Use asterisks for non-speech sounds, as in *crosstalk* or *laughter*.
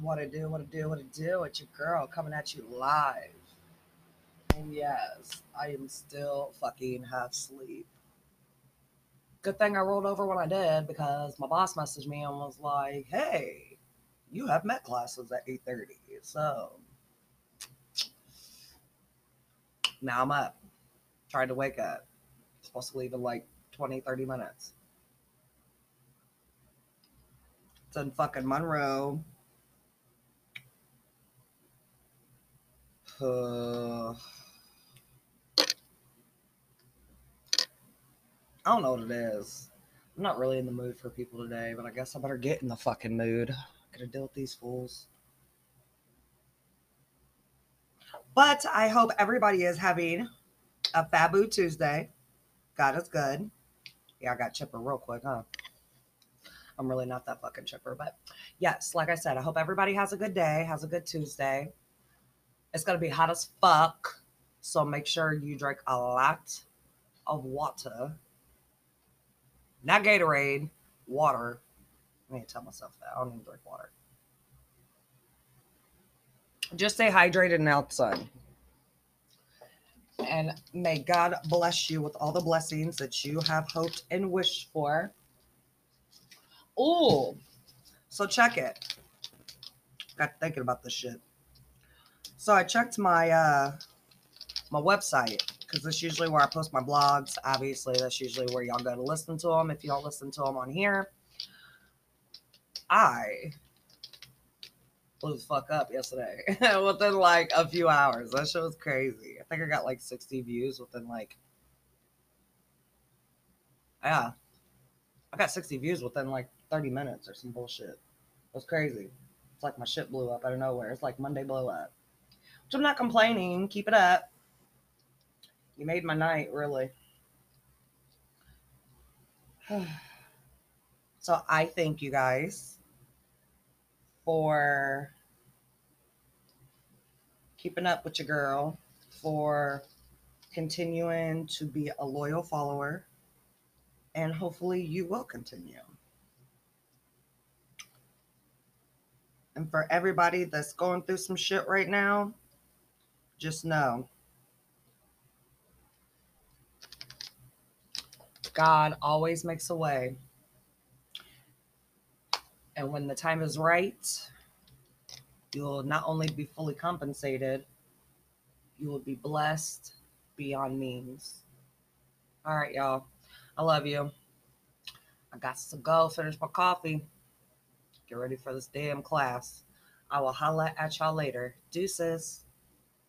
What to do, what to do, what to do. It's your girl coming at you live. And yes, I am still fucking half asleep. Good thing I rolled over when I did because my boss messaged me and was like, hey, you have met classes at 8.30. So now I'm up. Trying to wake up. Supposed to leave in like 20, 30 minutes. It's in fucking Monroe. Uh, I don't know what it is. I'm not really in the mood for people today, but I guess I better get in the fucking mood. I Gotta deal with these fools. But I hope everybody is having a Fabu Tuesday. God is good. Yeah, I got chipper real quick, huh? I'm really not that fucking chipper, but yes, like I said, I hope everybody has a good day, has a good Tuesday. It's gonna be hot as fuck, so make sure you drink a lot of water. Not Gatorade, water. I need to tell myself that. I don't even drink water. Just stay hydrated and outside. And may God bless you with all the blessings that you have hoped and wished for. Oh, so check it. Got thinking about this shit. So I checked my uh my website because that's usually where I post my blogs. Obviously, that's usually where y'all go to listen to them. If y'all listen to them on here, I blew the fuck up yesterday *laughs* within like a few hours. That shit was crazy. I think I got like 60 views within like yeah. I got 60 views within like 30 minutes or some bullshit. It was crazy. It's like my shit blew up out of nowhere. It's like Monday blow up. Which I'm not complaining. Keep it up. You made my night, really. *sighs* so I thank you guys for keeping up with your girl, for continuing to be a loyal follower, and hopefully you will continue. And for everybody that's going through some shit right now, just know God always makes a way. And when the time is right, you'll not only be fully compensated, you will be blessed beyond means. All right, y'all. I love you. I got to go finish my coffee. Get ready for this damn class. I will holla at y'all later. Deuces.